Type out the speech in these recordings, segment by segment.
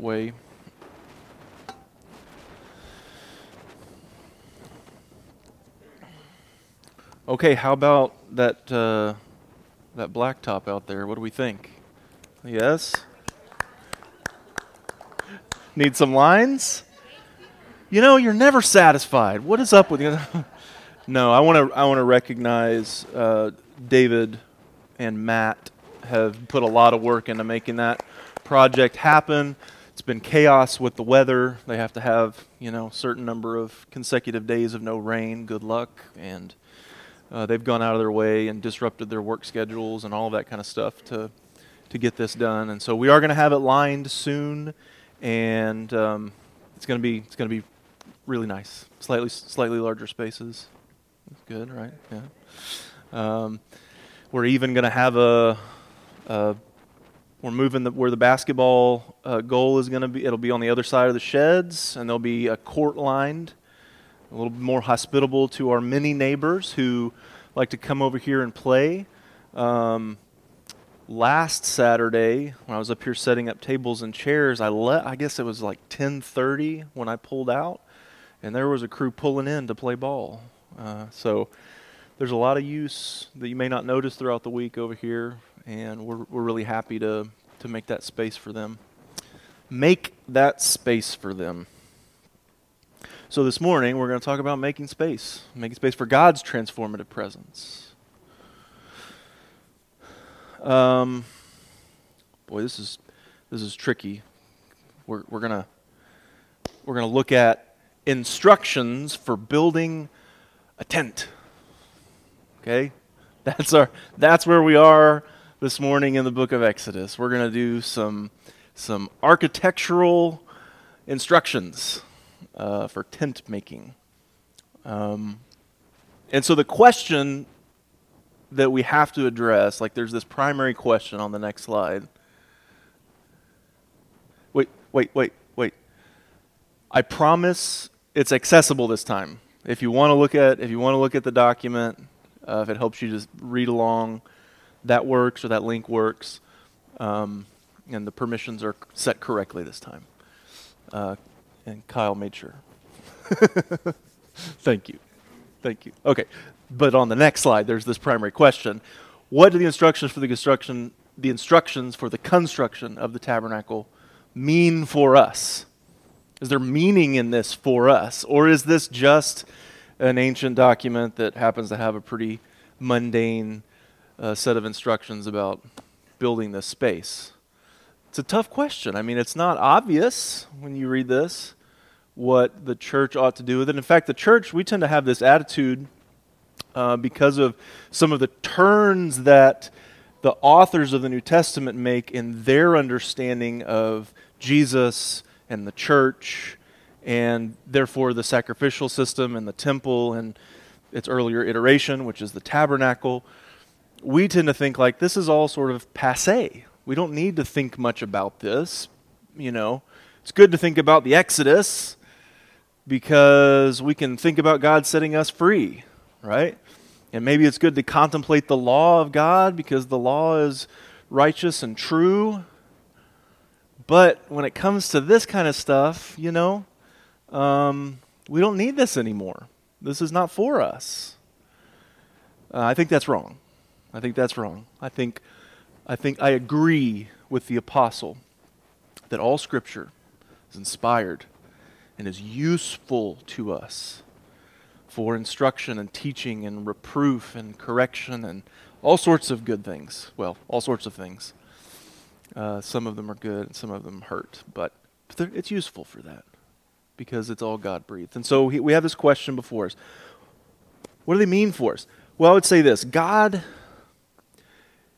way. Okay, how about that uh, that blacktop out there? What do we think? Yes. Need some lines? You know, you're never satisfied. What is up with you? no, I want to I want to recognize uh, David and Matt have put a lot of work into making that project happen. It's been chaos with the weather. They have to have, you know, certain number of consecutive days of no rain. Good luck. And uh, they've gone out of their way and disrupted their work schedules and all of that kind of stuff to to get this done. And so we are going to have it lined soon, and um, it's going to be it's going to be really nice. Slightly slightly larger spaces. That's good, right? Yeah. Um, we're even going to have a, a we're moving the, where the basketball uh, goal is going to be. It'll be on the other side of the sheds, and there'll be a court lined, a little more hospitable to our many neighbors who like to come over here and play. Um, last Saturday, when I was up here setting up tables and chairs, I let I guess it was like 10:30 when I pulled out, and there was a crew pulling in to play ball. Uh, so there's a lot of use that you may not notice throughout the week over here and we're, we're really happy to, to make that space for them. Make that space for them. So this morning, we're going to talk about making space, making space for God's transformative presence. Um, boy, this is this is tricky. We're we're gonna we're gonna look at instructions for building a tent. Okay, that's our that's where we are this morning in the book of Exodus. We're going to do some, some architectural instructions uh, for tent making. Um, and so the question that we have to address, like there's this primary question on the next slide. Wait, wait, wait, wait. I promise it's accessible this time. If you want to look at if you want to look at the document, uh, if it helps you just read along, that works or that link works, um, and the permissions are set correctly this time. Uh, and Kyle made sure. Thank you. Thank you. Okay, but on the next slide, there's this primary question: What do the instructions for the construction, the instructions for the construction of the tabernacle, mean for us? Is there meaning in this for us, or is this just an ancient document that happens to have a pretty mundane uh, set of instructions about building this space? It's a tough question. I mean, it's not obvious when you read this what the church ought to do with it. In fact, the church, we tend to have this attitude uh, because of some of the turns that the authors of the New Testament make in their understanding of Jesus and the church, and therefore the sacrificial system and the temple and its earlier iteration, which is the tabernacle we tend to think like this is all sort of passe. We don't need to think much about this. You know, it's good to think about the Exodus because we can think about God setting us free, right? And maybe it's good to contemplate the law of God because the law is righteous and true. But when it comes to this kind of stuff, you know, um, we don't need this anymore. This is not for us. Uh, I think that's wrong. I think that's wrong. I think, I think I agree with the apostle that all Scripture is inspired and is useful to us for instruction and teaching and reproof and correction and all sorts of good things. Well, all sorts of things. Uh, some of them are good and some of them hurt, but it's useful for that because it's all God breathed. And so we have this question before us What do they mean for us? Well, I would say this God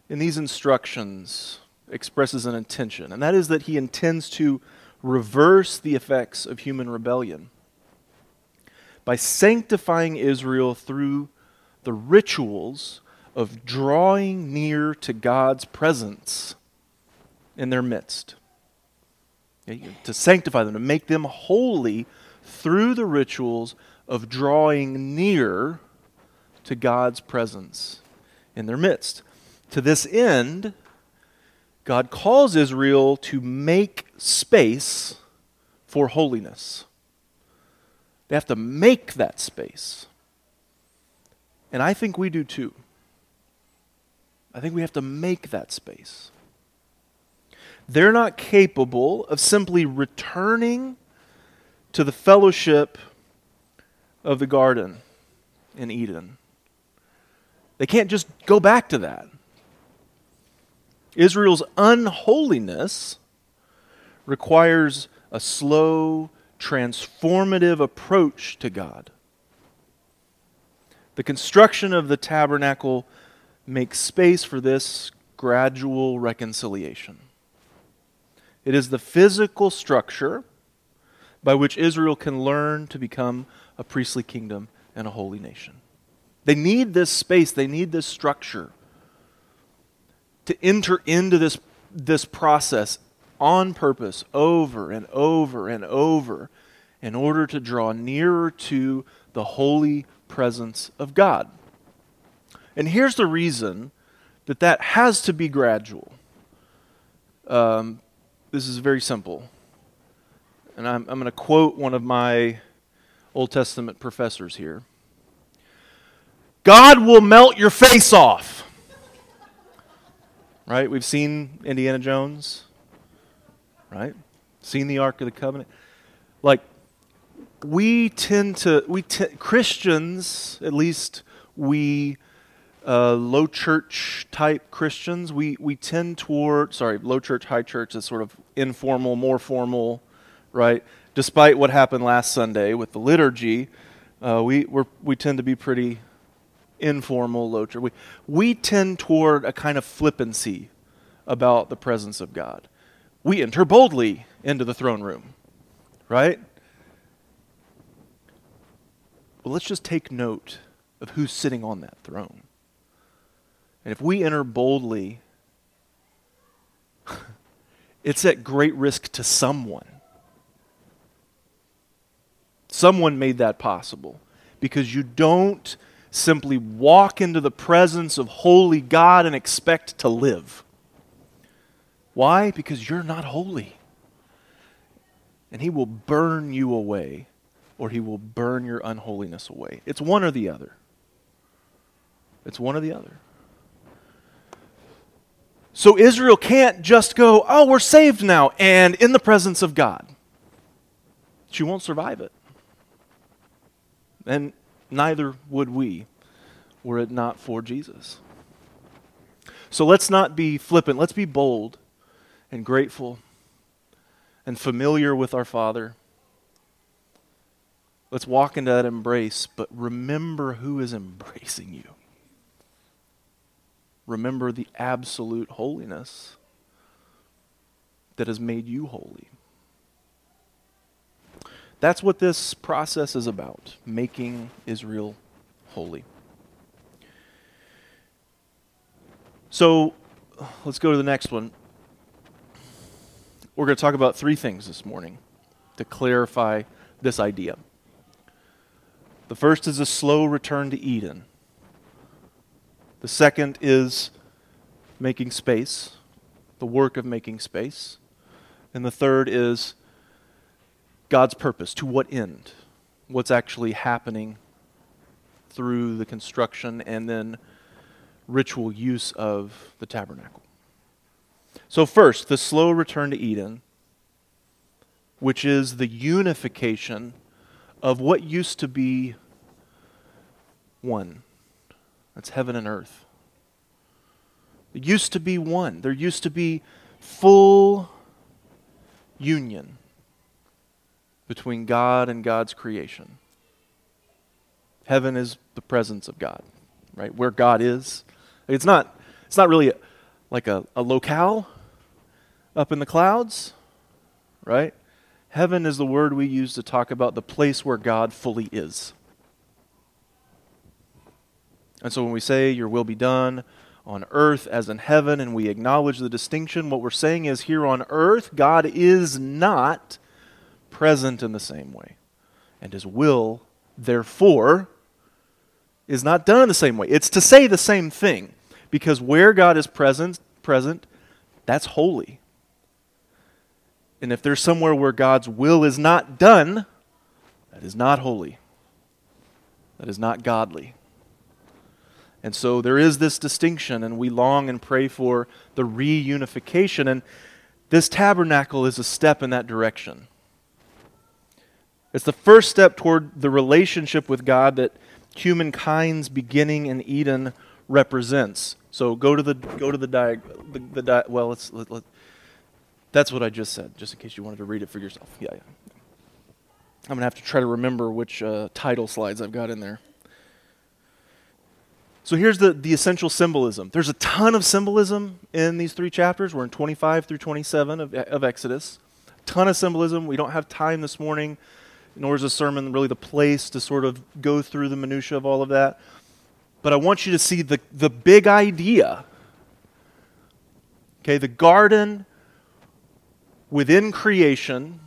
in these instructions expresses an intention, and that is that he intends to reverse the effects of human rebellion by sanctifying Israel through the rituals of drawing near to God's presence in their midst. To sanctify them, to make them holy through the rituals of drawing near to God's presence in their midst. To this end, God calls Israel to make space for holiness. They have to make that space. And I think we do too. I think we have to make that space. They're not capable of simply returning to the fellowship of the garden in Eden. They can't just go back to that. Israel's unholiness requires a slow, transformative approach to God. The construction of the tabernacle makes space for this gradual reconciliation. It is the physical structure by which Israel can learn to become a priestly kingdom and a holy nation. They need this space, they need this structure to enter into this, this process on purpose over and over and over in order to draw nearer to the holy presence of God. And here's the reason that that has to be gradual. Um, this is very simple. And I'm, I'm going to quote one of my Old Testament professors here God will melt your face off. Right? We've seen Indiana Jones, right? Seen the Ark of the Covenant. Like, we tend to, we t- Christians, at least we uh, low church type Christians, we, we tend toward, sorry, low church, high church is sort of informal, more formal, right? Despite what happened last Sunday with the liturgy, uh, we, we we tend to be pretty informal low church. We, we tend toward a kind of flippancy about the presence of God. We enter boldly into the throne room, right? Well, let's just take note of who's sitting on that throne. And if we enter boldly, it's at great risk to someone. Someone made that possible because you don't simply walk into the presence of holy God and expect to live. Why? Because you're not holy. And He will burn you away, or He will burn your unholiness away. It's one or the other. It's one or the other. So Israel can't just go, oh, we're saved now, and in the presence of God. She won't survive it. And neither would we were it not for Jesus. So let's not be flippant. Let's be bold and grateful and familiar with our Father. Let's walk into that embrace, but remember who is embracing you. Remember the absolute holiness that has made you holy. That's what this process is about making Israel holy. So let's go to the next one. We're going to talk about three things this morning to clarify this idea. The first is a slow return to Eden. The second is making space, the work of making space. And the third is God's purpose. To what end? What's actually happening through the construction and then ritual use of the tabernacle. So, first, the slow return to Eden, which is the unification of what used to be one. That's heaven and earth. It used to be one. There used to be full union between God and God's creation. Heaven is the presence of God, right? Where God is. It's not, it's not really a, like a, a locale up in the clouds, right? Heaven is the word we use to talk about the place where God fully is. And so when we say, Your will be done on earth as in heaven, and we acknowledge the distinction, what we're saying is, here on earth, God is not present in the same way. And his will, therefore, is not done in the same way. It's to say the same thing, because where God is present, present, That's holy. And if there's somewhere where God's will is not done, that is not holy. That is not godly. And so there is this distinction, and we long and pray for the reunification. And this tabernacle is a step in that direction. It's the first step toward the relationship with God that humankind's beginning in Eden represents. So go to the go to the diagram. The, the di- well, let's let, let, that's what I just said, just in case you wanted to read it for yourself. Yeah, yeah. I'm gonna have to try to remember which uh, title slides I've got in there. So here's the, the essential symbolism. There's a ton of symbolism in these three chapters. We're in 25 through 27 of, of Exodus. Ton of symbolism. We don't have time this morning, nor is a sermon really the place to sort of go through the minutia of all of that. But I want you to see the, the big idea. Okay, the garden within creation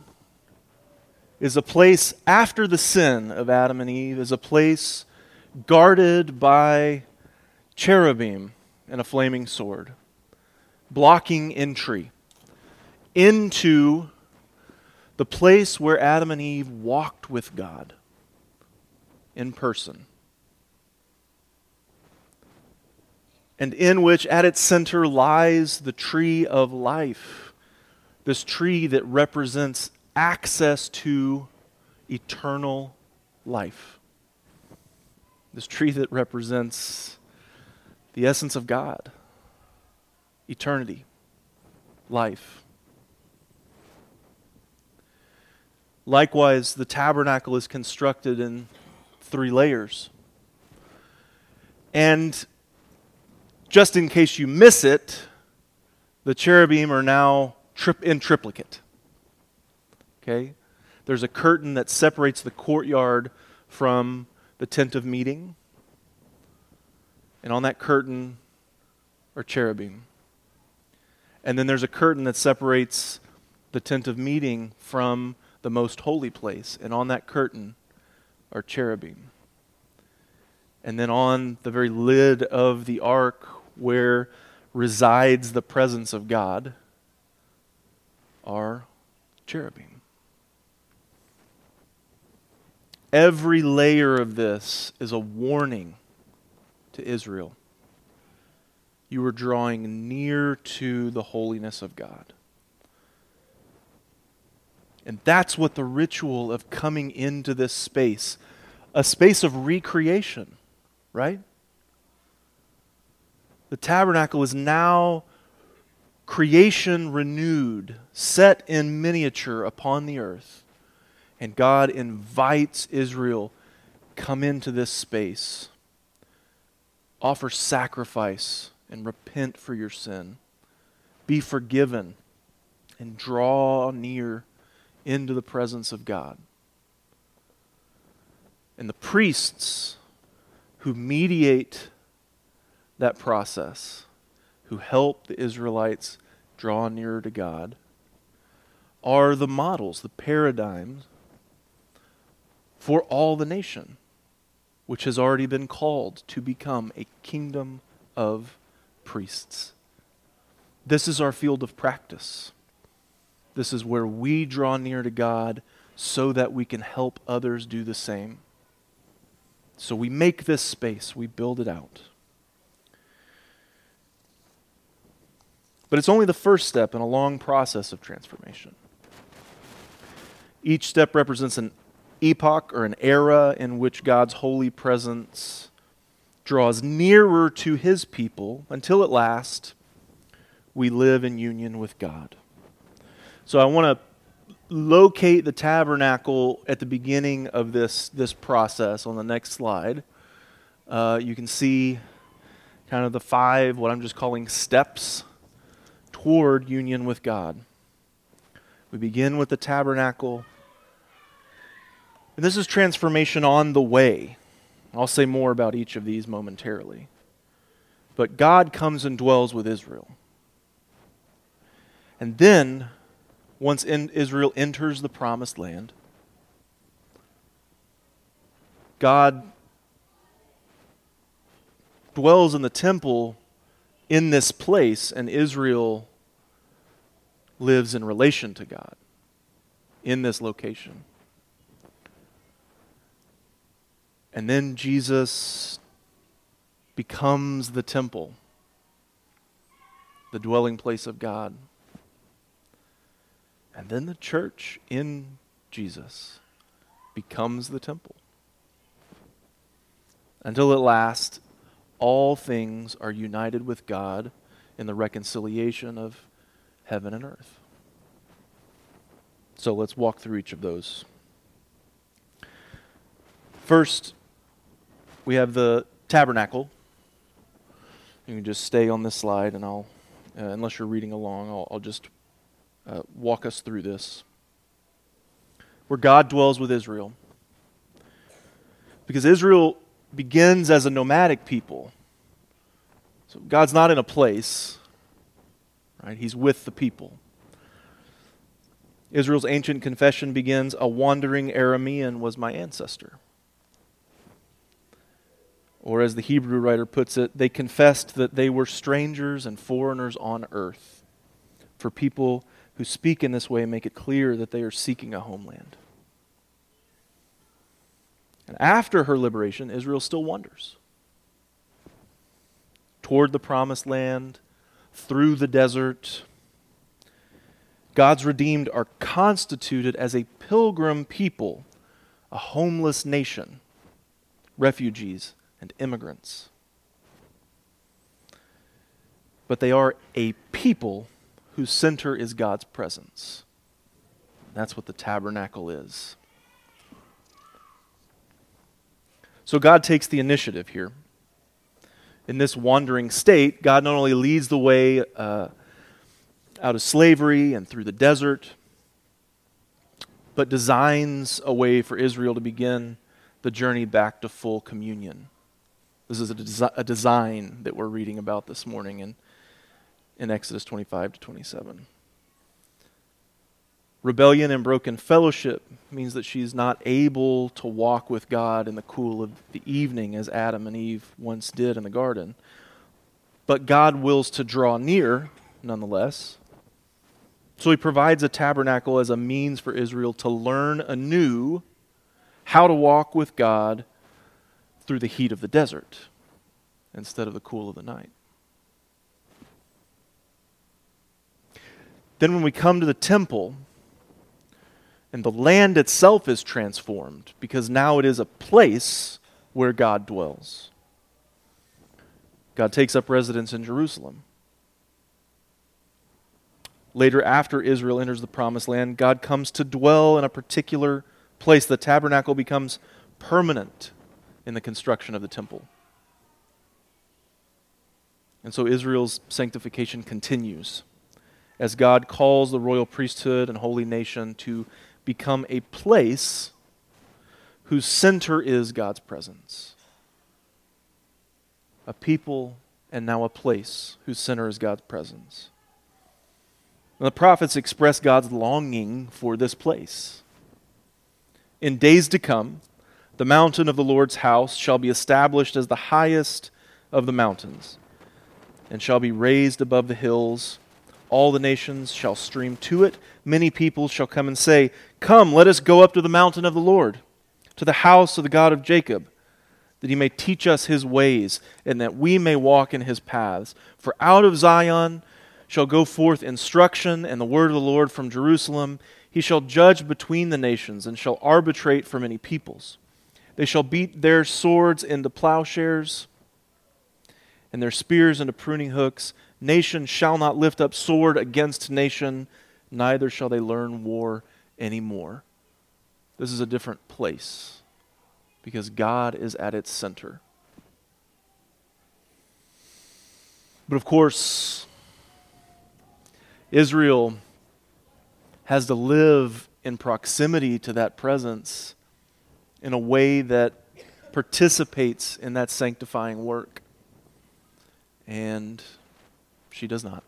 is a place after the sin of Adam and Eve, is a place guarded by cherubim and a flaming sword, blocking entry into the place where Adam and Eve walked with God in person. And in which, at its center, lies the tree of life. This tree that represents access to eternal life. This tree that represents the essence of God, eternity, life. Likewise, the tabernacle is constructed in three layers. And just in case you miss it, the cherubim are now trip in triplicate. Okay? There's a curtain that separates the courtyard from the tent of meeting. And on that curtain are cherubim. And then there's a curtain that separates the tent of meeting from the most holy place. And on that curtain are cherubim. And then on the very lid of the ark where resides the presence of God are cherubim. Every layer of this is a warning to Israel. You are drawing near to the holiness of God. And that's what the ritual of coming into this space, a space of recreation, right? The tabernacle is now creation renewed, set in miniature upon the earth. And God invites Israel, come into this space offer sacrifice and repent for your sin. Be forgiven and draw near into the presence of God. And the priests who mediate that process, who help the Israelites draw nearer to God, are the models, the paradigms for all the nation which has already been called to become a kingdom of priests. This is our field of practice. This is where we draw near to God so that we can help others do the same. So we make this space, we build it out. But it's only the first step in a long process of transformation. Each step represents an epoch or an era in which God's holy presence draws nearer to his people until at last we live in union with God. So I want to locate the tabernacle at the beginning of this, this process on the next slide. Uh, you can see kind of the five, what I'm just calling steps toward union with God. We begin with the tabernacle and this is transformation on the way. I'll say more about each of these momentarily. But God comes and dwells with Israel. And then, once Israel enters the promised land, God dwells in the temple in this place, and Israel lives in relation to God in this location. And then Jesus becomes the temple, the dwelling place of God. And then the church in Jesus becomes the temple. Until at last, all things are united with God in the reconciliation of heaven and earth. So let's walk through each of those. First, we have the tabernacle. You can just stay on this slide, and I'll, uh, unless you're reading along, I'll, I'll just uh, walk us through this. Where God dwells with Israel. Because Israel begins as a nomadic people. So God's not in a place, right? He's with the people. Israel's ancient confession begins A wandering Aramean was my ancestor. Or, as the Hebrew writer puts it, they confessed that they were strangers and foreigners on earth. For people who speak in this way make it clear that they are seeking a homeland. And after her liberation, Israel still wanders toward the promised land, through the desert. God's redeemed are constituted as a pilgrim people, a homeless nation, refugees and immigrants. But they are a people whose center is God's presence. That's what the tabernacle is. So God takes the initiative here. In this wandering state, God not only leads the way uh, out of slavery and through the desert, but designs a way for Israel to begin the journey back to full communion. This is a, desi- a design that we're reading about this morning in, in Exodus 25 to 27. Rebellion and broken fellowship means that she's not able to walk with God in the cool of the evening as Adam and Eve once did in the garden. But God wills to draw near, nonetheless. So he provides a tabernacle as a means for Israel to learn anew how to walk with God through the heat of the desert instead of the cool of the night. Then, when we come to the temple, and the land itself is transformed because now it is a place where God dwells. God takes up residence in Jerusalem. Later, after Israel enters the promised land, God comes to dwell in a particular place. The tabernacle becomes permanent in the construction of the temple. And so Israel's sanctification continues as God calls the royal priesthood and holy nation to become a place whose center is God's presence. A people and now a place whose center is God's presence. And the prophets express God's longing for this place. In days to come, the mountain of the Lord's house shall be established as the highest of the mountains, and shall be raised above the hills. All the nations shall stream to it. Many people shall come and say, Come, let us go up to the mountain of the Lord, to the house of the God of Jacob, that he may teach us his ways, and that we may walk in his paths. For out of Zion shall go forth instruction and the word of the Lord from Jerusalem. He shall judge between the nations, and shall arbitrate for many peoples. They shall beat their swords into plowshares, and their spears into pruning hooks. Nation shall not lift up sword against nation, neither shall they learn war anymore. This is a different place because God is at its center. But of course, Israel has to live in proximity to that presence in a way that participates in that sanctifying work. And she does not.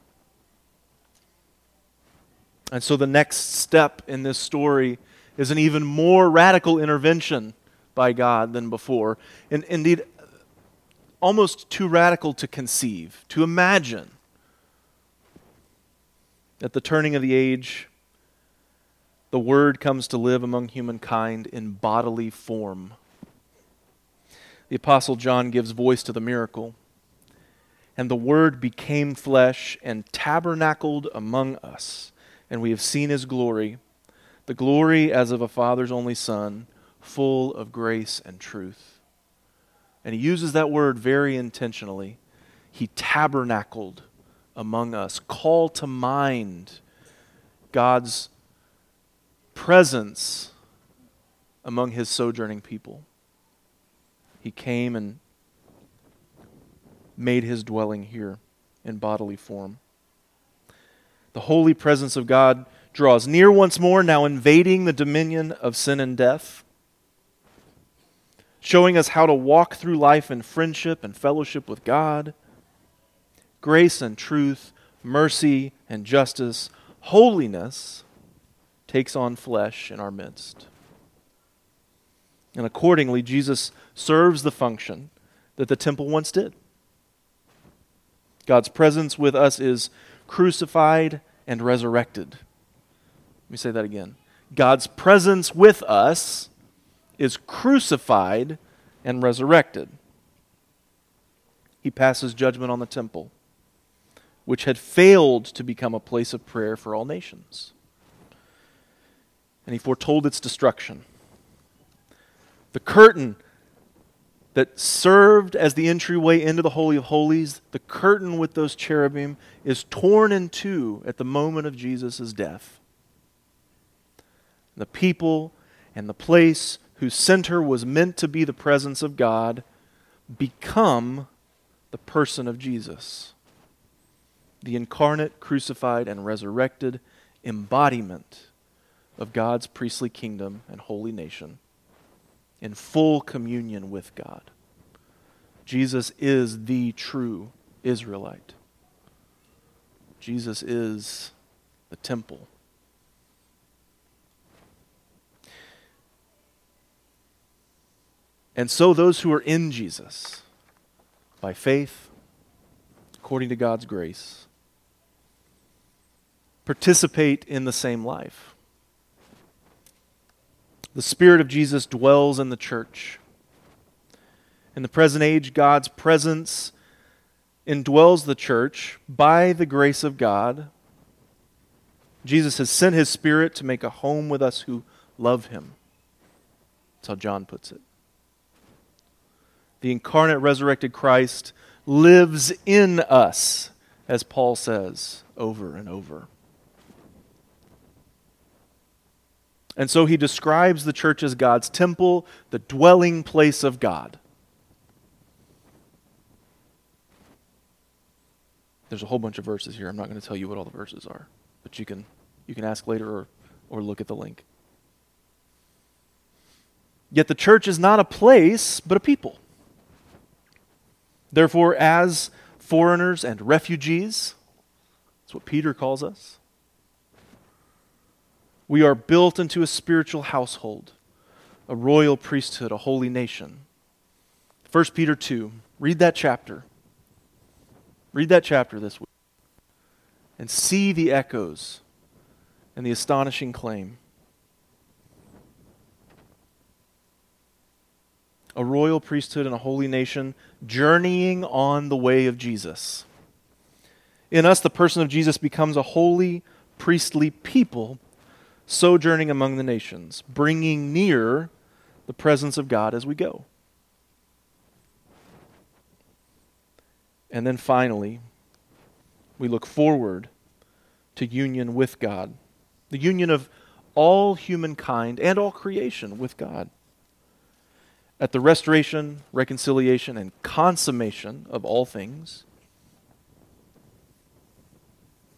And so the next step in this story is an even more radical intervention by God than before. And indeed, almost too radical to conceive, to imagine. At the turning of the age, the Word comes to live among humankind in bodily form. The Apostle John gives voice to the miracle. And the Word became flesh and tabernacled among us, and we have seen his glory, the glory as of a Father's only Son, full of grace and truth. And he uses that word very intentionally. He tabernacled among us. Call to mind God's presence among his sojourning people. He came and made his dwelling here in bodily form. The holy presence of God draws near once more, now invading the dominion of sin and death, showing us how to walk through life in friendship and fellowship with God grace and truth, mercy and justice, holiness takes on flesh in our midst. And accordingly, Jesus serves the function that the temple once did. God's presence with us is crucified and resurrected. Let me say that again. God's presence with us is crucified and resurrected. He passes judgment on the temple which had failed to become a place of prayer for all nations. And he foretold its destruction. The curtain that served as the entryway into the Holy of Holies, the curtain with those cherubim, is torn in two at the moment of Jesus' death. The people and the place whose center was meant to be the presence of God become the person of Jesus the incarnate, crucified, and resurrected embodiment of God's priestly kingdom and holy nation in full communion with God. Jesus is the true Israelite. Jesus is the temple. And so, those who are in Jesus, by faith, according to God's grace, participate in the same life. The Spirit of Jesus dwells in the church. In the present age, God's presence indwells the church by the grace of God. Jesus has sent his Spirit to make a home with us who love him. That's how John puts it. The incarnate, resurrected Christ lives in us, as Paul says over and over. And so he describes the church as God's temple, the dwelling place of God. There's a whole bunch of verses here. I'm not going to tell you what all the verses are, but you can, you can ask later or, or look at the link. Yet the church is not a place, but a people. Therefore, as foreigners and refugees, that's what Peter calls us, we are built into a spiritual household, a royal priesthood, a holy nation. 1 Peter 2. Read that chapter. Read that chapter this week and see the echoes and the astonishing claim. A royal priesthood and a holy nation journeying on the way of Jesus. In us, the person of Jesus becomes a holy, priestly people sojourning among the nations, bringing near the presence of God as we go. And then finally, we look forward to union with God, the union of all humankind and all creation with God. At the restoration, reconciliation, and consummation of all things,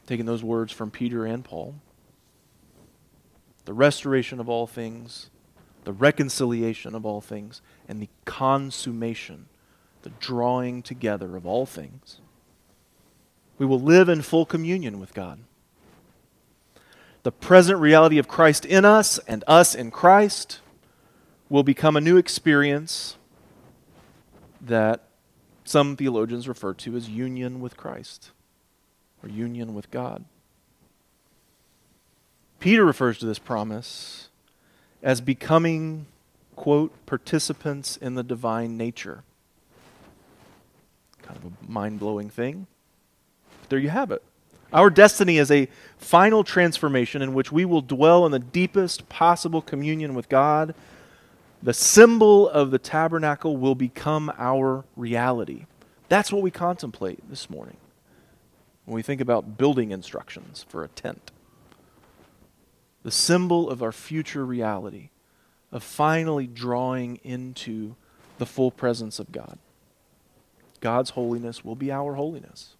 taking those words from Peter and Paul, the restoration of all things, the reconciliation of all things, and the consummation, the drawing together of all things. We will live in full communion with God. The present reality of Christ in us and us in Christ will become a new experience that some theologians refer to as union with Christ or union with God. Peter refers to this promise as becoming, quote, participants in the divine nature. Kind of a mind blowing thing. But there you have it. Our destiny is a final transformation in which we will dwell in the deepest possible communion with God. The symbol of the tabernacle will become our reality. That's what we contemplate this morning when we think about building instructions for a tent. The symbol of our future reality, of finally drawing into the full presence of God. God's holiness will be our holiness.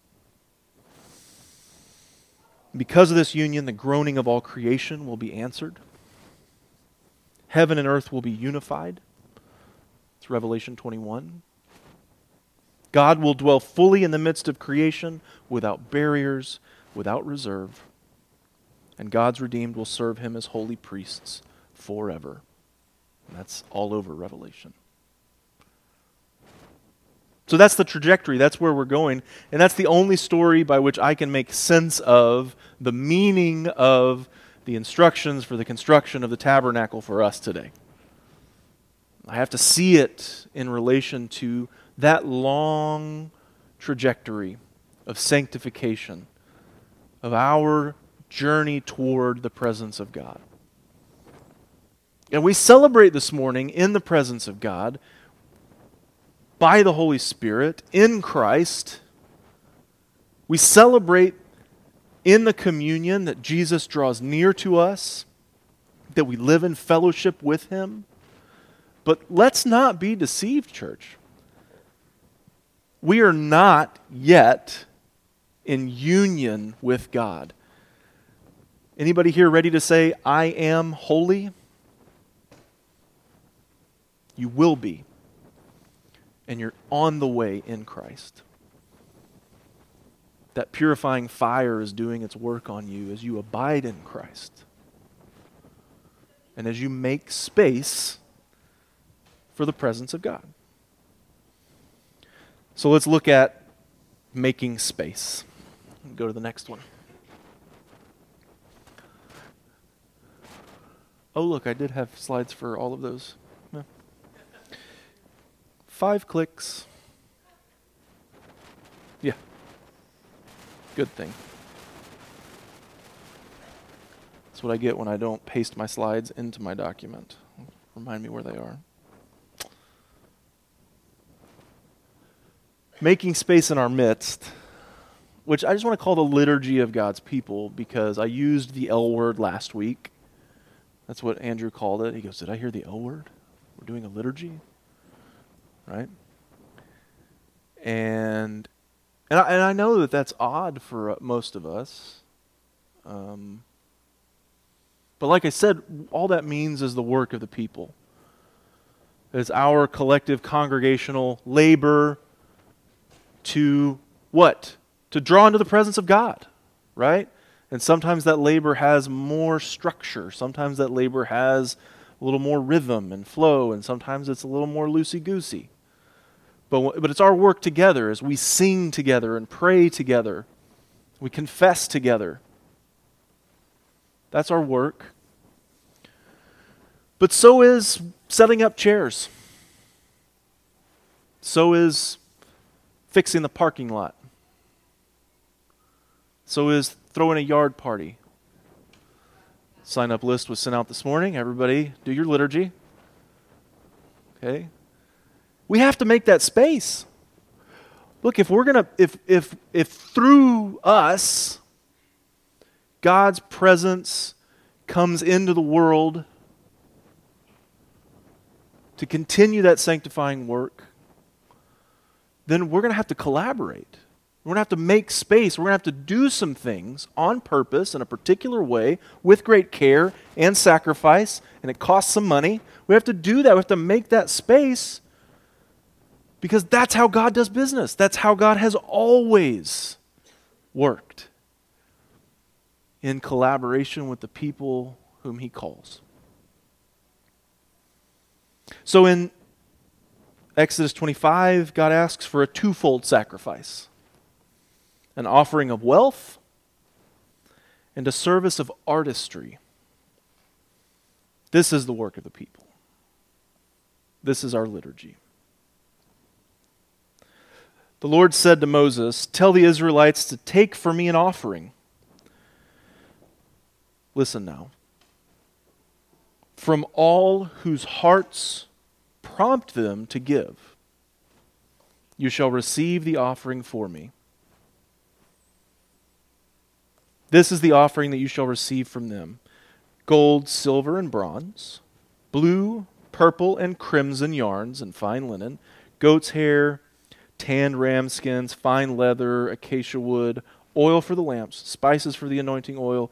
Because of this union, the groaning of all creation will be answered. Heaven and earth will be unified. It's Revelation 21. God will dwell fully in the midst of creation without barriers, without reserve. And God's redeemed will serve him as holy priests forever. And that's all over Revelation. So that's the trajectory. That's where we're going. And that's the only story by which I can make sense of the meaning of the instructions for the construction of the tabernacle for us today. I have to see it in relation to that long trajectory of sanctification, of our journey toward the presence of God. And we celebrate this morning in the presence of God by the Holy Spirit in Christ. We celebrate in the communion that Jesus draws near to us, that we live in fellowship with Him. But let's not be deceived, church. We are not yet in union with God. Anybody here ready to say, I am holy? You will be. And you're on the way in Christ that purifying fire is doing its work on you as you abide in Christ. And as you make space for the presence of God. So let's look at making space. Go to the next one. Oh, look, I did have slides for all of those. Yeah. Five clicks. Yeah. Good thing. That's what I get when I don't paste my slides into my document. Remind me where they are. Making space in our midst, which I just want to call the liturgy of God's people because I used the L word last week. That's what Andrew called it. He goes, Did I hear the L word? We're doing a liturgy? Right? And and I, and I know that that's odd for uh, most of us. Um, but like I said, all that means is the work of the people. It's our collective congregational labor to what? To draw into the presence of God, right? And sometimes that labor has more structure. Sometimes that labor has a little more rhythm and flow, and sometimes it's a little more loosey goosey. But, but it's our work together as we sing together and pray together. We confess together. That's our work. But so is setting up chairs. So is fixing the parking lot. So is throwing a yard party. Sign up list was sent out this morning. Everybody, do your liturgy. Okay? We have to make that space. Look, if we're going to if if if through us God's presence comes into the world to continue that sanctifying work, then we're going to have to collaborate. We're going to have to make space. We're going to have to do some things on purpose in a particular way with great care and sacrifice, and it costs some money. We have to do that. We have to make that space because that's how God does business. That's how God has always worked in collaboration with the people whom He calls. So in Exodus 25, God asks for a twofold sacrifice an offering of wealth and a service of artistry. This is the work of the people. This is our liturgy. The Lord said to Moses, Tell the Israelites to take for me an offering. Listen now. From all whose hearts prompt them to give, you shall receive the offering for me. This is the offering that you shall receive from them gold, silver, and bronze, blue, purple, and crimson yarns and fine linen, goat's hair, tanned ram skins, fine leather, acacia wood, oil for the lamps, spices for the anointing oil,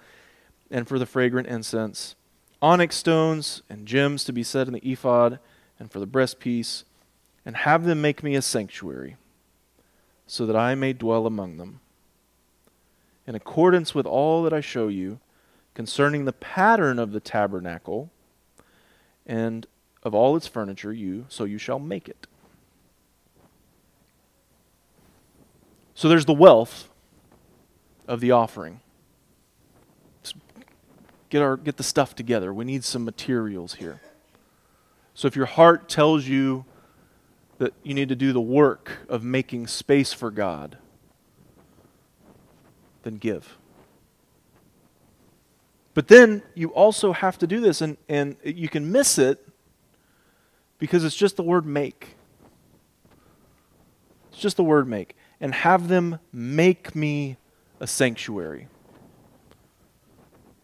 and for the fragrant incense, onyx stones and gems to be set in the ephod and for the breastpiece, and have them make me a sanctuary, so that I may dwell among them. In accordance with all that I show you concerning the pattern of the tabernacle and of all its furniture, you so you shall make it. So there's the wealth of the offering. get, our, get the stuff together. We need some materials here. So if your heart tells you that you need to do the work of making space for God, then give. But then you also have to do this, and, and you can miss it because it's just the word make. It's just the word make and have them make me a sanctuary.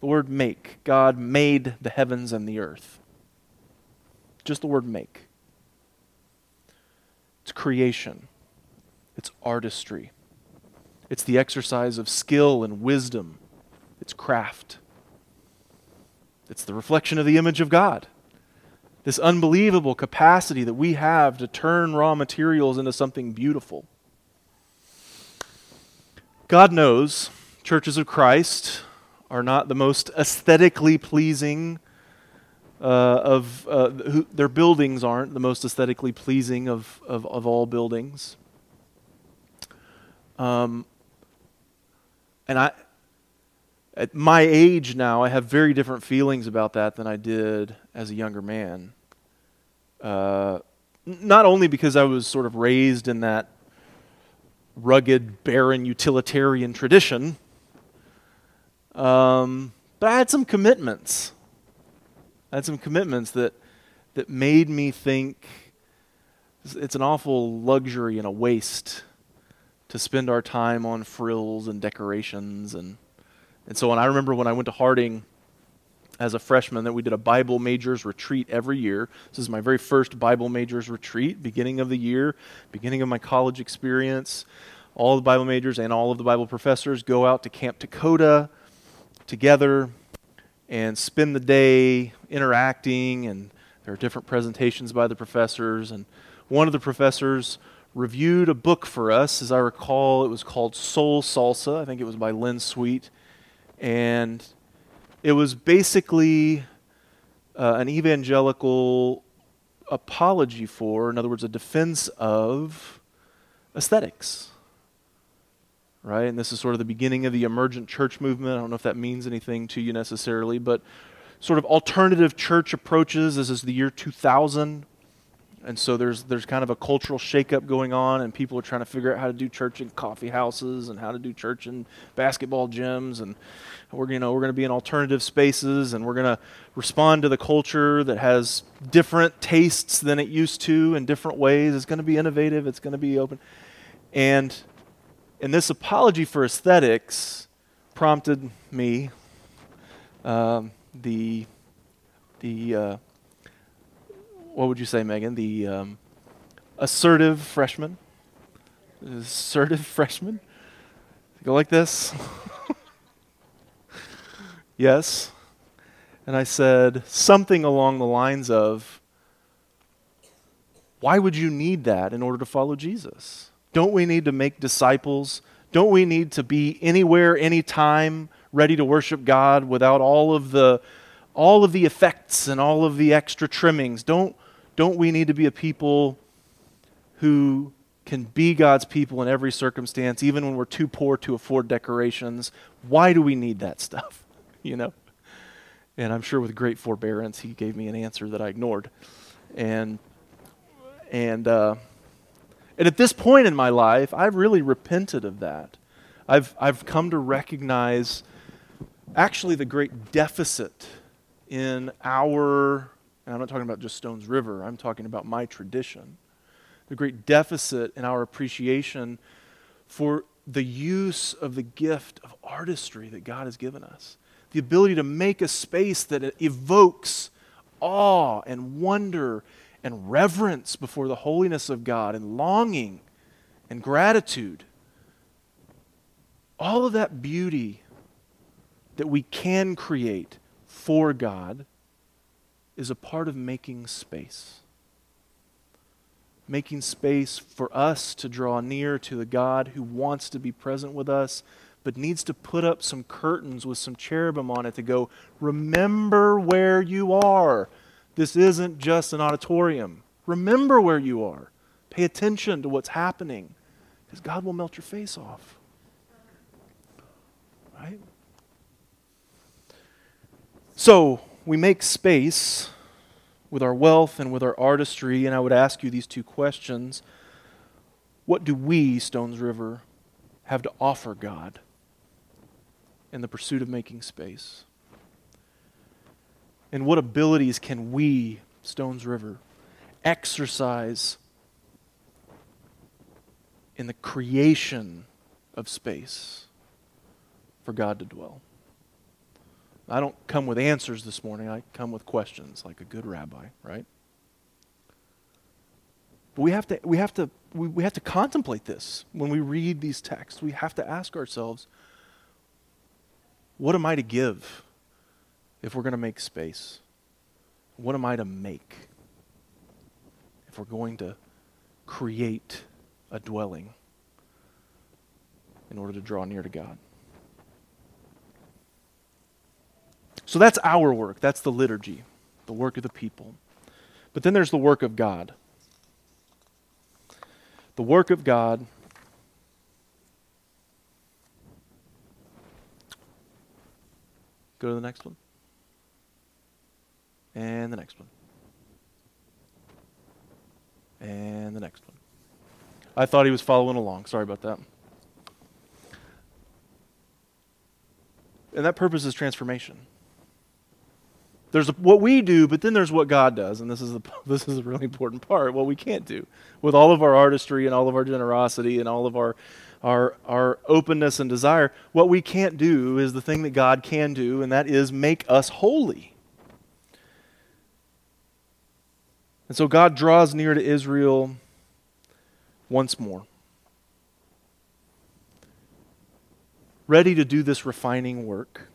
The word make. God made the heavens and the earth. Just the word make. It's creation, it's artistry, it's the exercise of skill and wisdom, it's craft, it's the reflection of the image of God. This unbelievable capacity that we have to turn raw materials into something beautiful. God knows churches of Christ are not the most aesthetically pleasing uh, of uh, who, their buildings aren't the most aesthetically pleasing of, of, of all buildings. Um, and I, at my age now, I have very different feelings about that than I did as a younger man. Uh, not only because I was sort of raised in that rugged, barren utilitarian tradition. Um, but I had some commitments. I had some commitments that, that made me think it's an awful luxury and a waste to spend our time on frills and decorations. And, and so on. I remember when I went to Harding as a freshman that we did a Bible majors retreat every year. This is my very first Bible majors retreat, beginning of the year, beginning of my college experience. All the Bible majors and all of the Bible professors go out to Camp Tahkodah together and spend the day interacting, and there are different presentations by the professors. And one of the professors reviewed a book for us. As I recall, it was called Soul Salsa. I think it was by Len Sweet. And it was basically uh, an evangelical apology for, in other words, a defense of aesthetics. Right? And this is sort of the beginning of the emergent church movement. I don't know if that means anything to you necessarily, but sort of alternative church approaches. This is the year 2000 and so there's there's kind of a cultural shakeup going on, and people are trying to figure out how to do church in coffee houses and how to do church in basketball gyms, and we're you know we're going to be in alternative spaces, and we're going to respond to the culture that has different tastes than it used to in different ways. It's going to be innovative. It's going to be open, and in this apology for aesthetics prompted me um, the the uh, what would you say, Megan? The um, assertive freshman? Assertive freshman? Go like this? yes. And I said something along the lines of, Why would you need that in order to follow Jesus? Don't we need to make disciples? Don't we need to be anywhere, anytime, ready to worship God without all of the all of the effects and all of the extra trimmings. Don't, don't we need to be a people who can be God's people in every circumstance, even when we're too poor to afford decorations? Why do we need that stuff? You know? And I'm sure with great forbearance, he gave me an answer that I ignored. And, and, uh, and at this point in my life, I've really repented of that. I've, I've come to recognize actually the great deficit in our, and I'm not talking about just Stones River, I'm talking about my tradition, the great deficit in our appreciation for the use of the gift of artistry that God has given us. The ability to make a space that evokes awe and wonder and reverence before the holiness of God and longing and gratitude. All of that beauty that we can create for God is a part of making space. Making space for us to draw near to the God who wants to be present with us, but needs to put up some curtains with some cherubim on it to go, remember where you are. This isn't just an auditorium. Remember where you are. Pay attention to what's happening, because God will melt your face off. Right? So we make space with our wealth and with our artistry, and I would ask you these two questions. What do we, Stones River, have to offer God in the pursuit of making space? And what abilities can we, Stones River, exercise in the creation of space for God to dwell? I don't come with answers this morning. I come with questions like a good rabbi, right? But we have to, we have to, we, we have to contemplate this when we read these texts. We have to ask ourselves, what am I to give if we're going to make space? What am I to make if we're going to create a dwelling in order to draw near to God? So that's our work. That's the liturgy, the work of the people. But then there's the work of God. The work of God. Go to the next one. And the next one. And the next one. I thought he was following along. Sorry about that. And that purpose is transformation. There's what we do, but then there's what God does, and this is the, this is a really important part. What we can't do with all of our artistry and all of our generosity and all of our our our openness and desire, what we can't do is the thing that God can do, and that is make us holy. And so God draws near to Israel once more. Ready to do this refining work.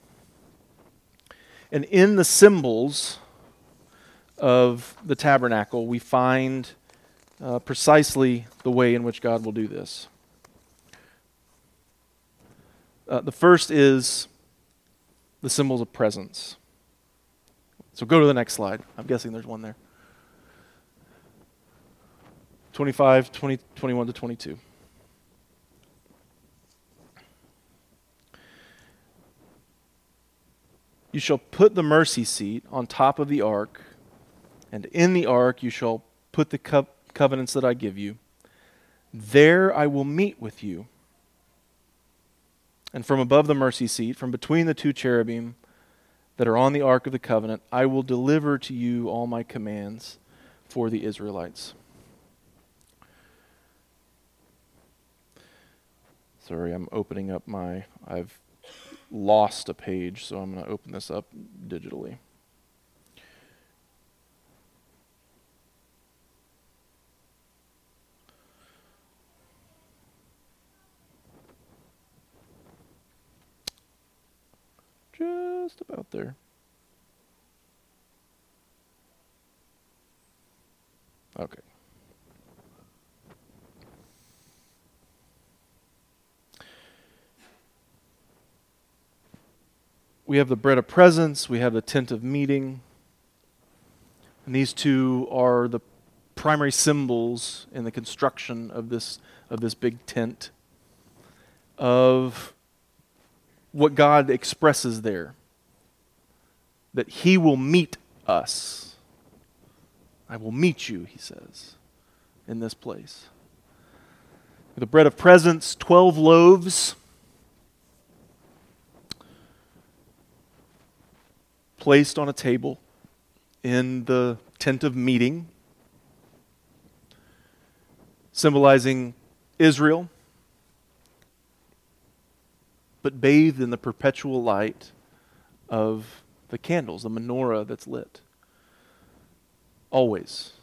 And in the symbols of the tabernacle, we find uh, precisely the way in which God will do this. Uh, the first is the symbols of presence. So go to the next slide. I'm guessing there's one there. 25, 20, 21 to 22. You shall put the mercy seat on top of the ark, and in the ark you shall put the co- covenants that I give you. There I will meet with you. And from above the mercy seat, from between the two cherubim that are on the ark of the covenant, I will deliver to you all my commands for the Israelites. Sorry, I'm opening up my. I've lost a page, so I'm going to open this up digitally. Just about there. Okay. We have the bread of presence, we have the tent of meeting. And these two are the primary symbols in the construction of this, of this big tent of what God expresses there that he will meet us. I will meet you, he says, in this place. The bread of presence, 12 loaves. Placed on a table in the tent of meeting, symbolizing Israel, but bathed in the perpetual light of the candles, the menorah that's lit. Always.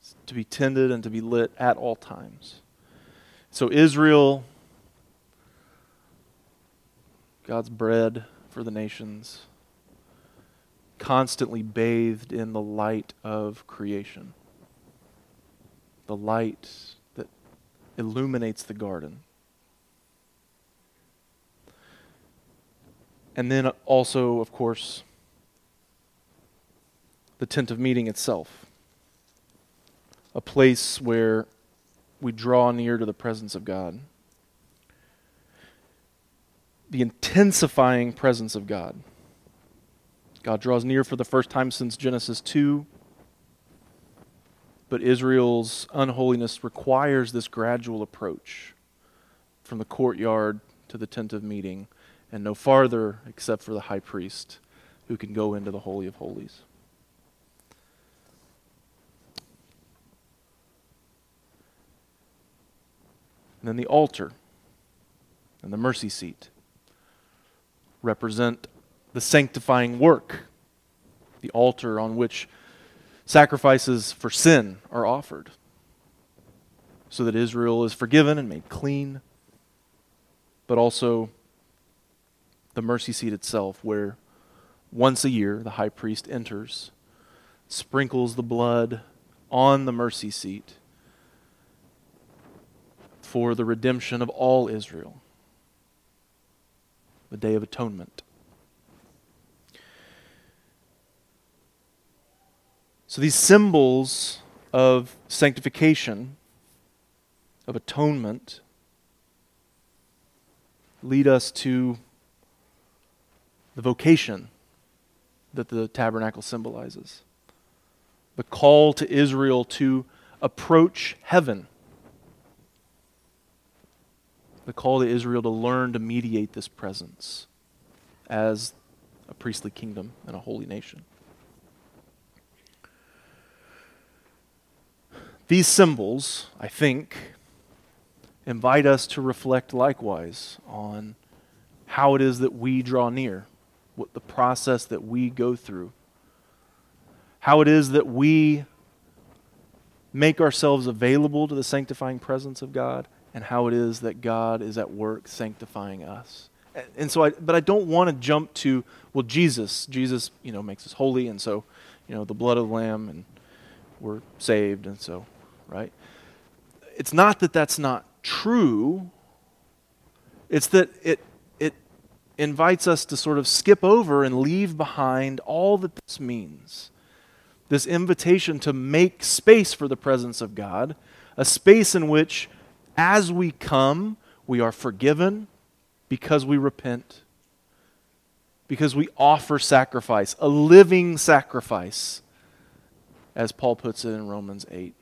It's to be tended and to be lit at all times. So, Israel, God's bread for the nations, constantly bathed in the light of creation, the light that illuminates the garden. And then also, of course, the tent of meeting itself, a place where we draw near to the presence of God. The intensifying presence of God. God draws near for the first time since Genesis 2. But Israel's unholiness requires this gradual approach from the courtyard to the tent of meeting and no farther except for the high priest who can go into the Holy of Holies. And then the altar and the mercy seat represent the sanctifying work, the altar on which sacrifices for sin are offered, so that Israel is forgiven and made clean, but also the mercy seat itself, where once a year the high priest enters, sprinkles the blood on the mercy seat for the redemption of all Israel, the Day of Atonement. So these symbols of sanctification, of atonement, lead us to the vocation that the tabernacle symbolizes. The call to Israel to approach heaven. The call to Israel to learn to mediate this presence as a priestly kingdom and a holy nation. These symbols, I think, invite us to reflect likewise on how it is that we draw near what the process that we go through, how it is that we make ourselves available to the sanctifying presence of God, and how it is that God is at work sanctifying us. And so I but I don't want to jump to well Jesus, Jesus, you know, makes us holy and so, you know, the blood of the lamb and we're saved and so, right? It's not that that's not true. It's that it it invites us to sort of skip over and leave behind all that this means. This invitation to make space for the presence of God, a space in which, as we come, we are forgiven because we repent, because we offer sacrifice, a living sacrifice, as Paul puts it in Romans 8.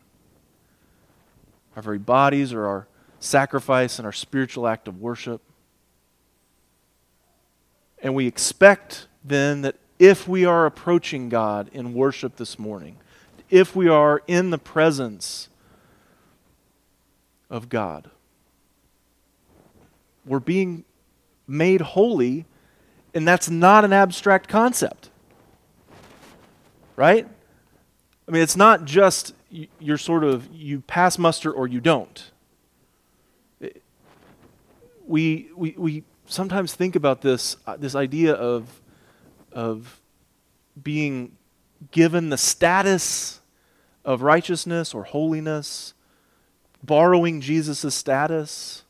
Our very bodies are our sacrifice and our spiritual act of worship. And we expect then that if we are approaching God in worship this morning, if we are in the presence of God, we're being made holy, and that's not an abstract concept. Right? I mean, it's not just you're sort of, you pass muster or you don't. We, we, we sometimes think about this uh, this idea of of being given the status of righteousness or holiness, borrowing Jesus' status,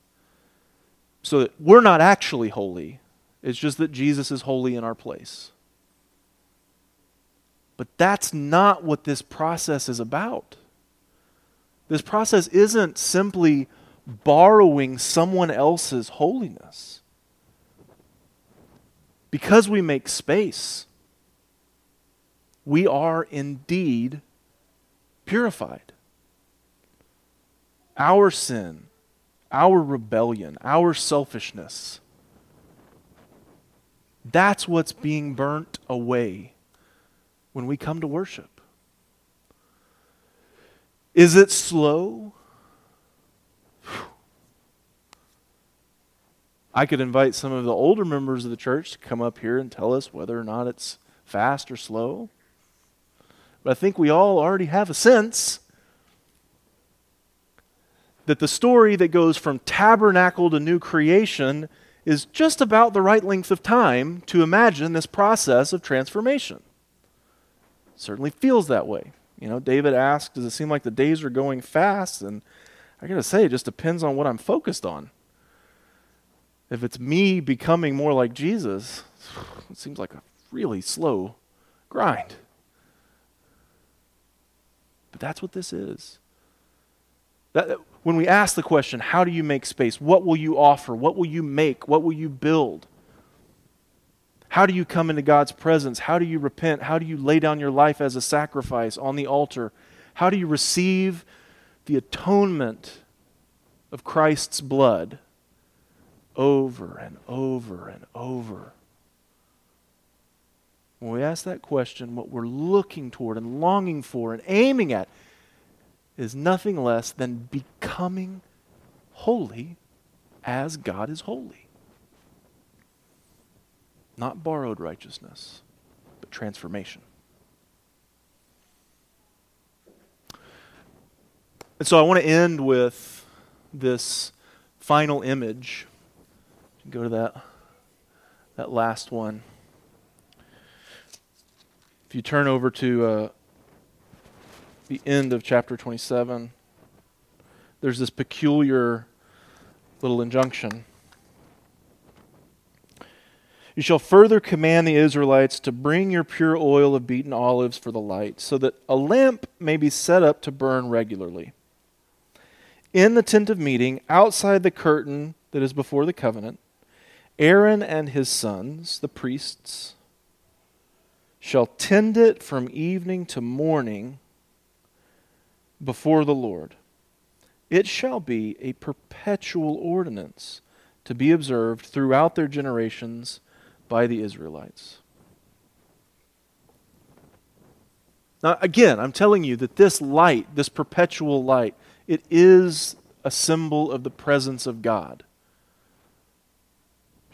so that we're not actually holy. It's just that Jesus is holy in our place. But that's not what this process is about. This process isn't simply borrowing someone else's holiness because we make space we are indeed purified. Our sin, our rebellion, our selfishness, that's what's being burnt away when we come to worship. Is it slow? I could invite some of the older members of the church to come up here and tell us whether or not it's fast or slow. But I think we all already have a sense that the story that goes from tabernacle to new creation is just about the right length of time to imagine this process of transformation. Certainly feels that way. You know, David asked, Does it seem like the days are going fast? And I got to say, it just depends on what I'm focused on. If it's me becoming more like Jesus, it seems like a really slow grind. But that's what this is. That, when we ask the question, how do you make space? What will you offer? What will you make? What will you build? How do you come into God's presence? How do you repent? How do you lay down your life as a sacrifice on the altar? How do you receive the atonement of Christ's blood? over and over and over. When we ask that question, what we're looking toward and longing for and aiming at is nothing less than becoming holy as God is holy. Not borrowed righteousness, but transformation. And so I want to end with this final image Go to that, that last one. If you turn over to uh, the end of chapter 27, there's this peculiar little injunction. You shall further command the Israelites to bring your pure oil of beaten olives for the light, so that a lamp may be set up to burn regularly. In the tent of meeting, outside the curtain that is before the covenant, Aaron and his sons, the priests, shall tend it from evening to morning before the Lord. It shall be a perpetual ordinance to be observed throughout their generations by the Israelites. Now, again, I'm telling you that this light, this perpetual light, it is a symbol of the presence of God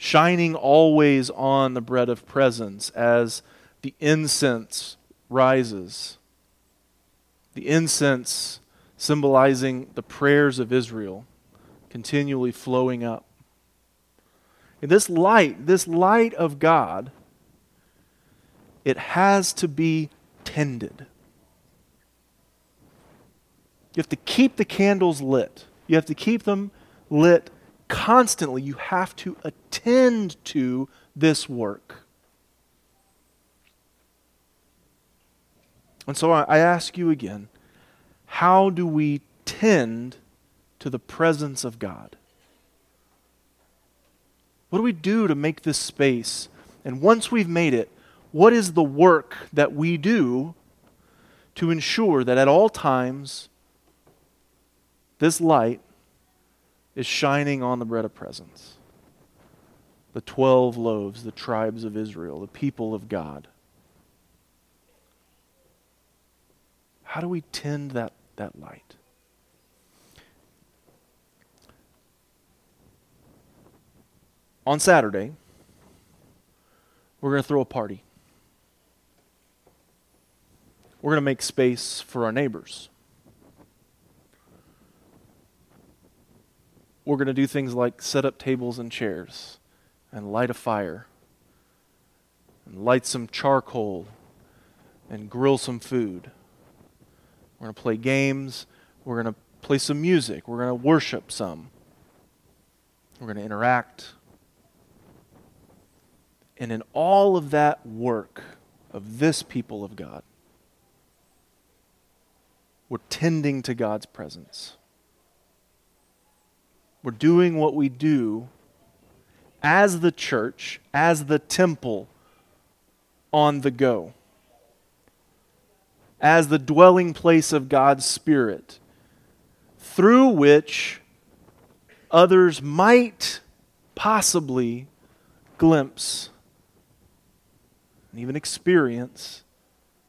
shining always on the bread of presence as the incense rises. The incense symbolizing the prayers of Israel continually flowing up. This light, this light of God, it has to be tended. You have to keep the candles lit. You have to keep them lit constantly you have to attend to this work. And so I, ask you again how do we tend to the presence of God? What do we do to make this space? And once we've made it, what is the work that we do to ensure that at all times this light is shining on the bread of presence. The 12 loaves, the tribes of Israel, the people of God. How do we tend that, that light? On Saturday, we're going to throw a party. We're going to make space for our neighbors. we're going to do things like set up tables and chairs and light a fire and light some charcoal and grill some food. We're going to play games. We're going to play some music. We're going to worship some. We're going to interact. And in all of that work of this people of God, we're tending to God's presence. We're doing what we do as the church, as the temple on the go. as the dwelling place of God's Spirit, through which others might possibly glimpse and even experience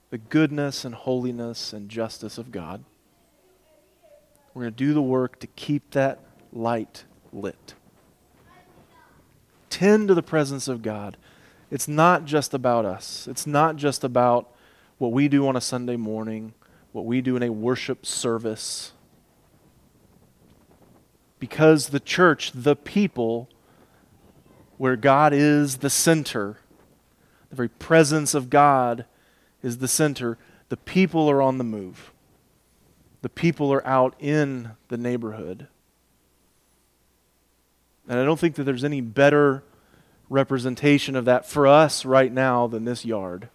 the goodness and holiness and justice of God. We're going to do the work to keep that light lit. Tend to the presence of God. It's not just about us, it's not just about what we do on a Sunday morning, what we do in a worship service. Because the church, the people, where God is the center, the very presence of God is the center, the people are on the move. The people are out in the neighborhood. And I don't think that there's any better representation of that for us right now than this yard,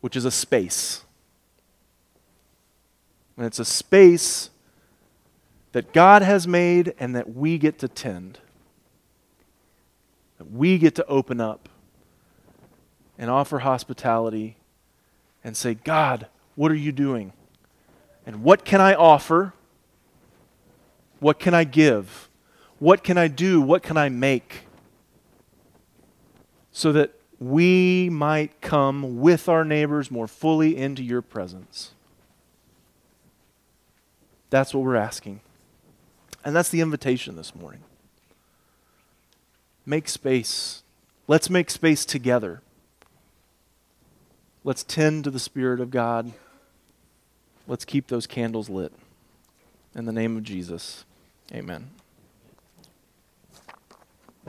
which is a space. And it's a space that God has made and that we get to tend. That we get to open up and offer hospitality and say, God, what are you doing? And what can I offer? What can I give? What can I do? What can I make? So that we might come with our neighbors more fully into your presence. That's what we're asking. And that's the invitation this morning. Make space. Let's make space together. Let's tend to the Spirit of God. Let's keep those candles lit. In the name of Jesus, amen.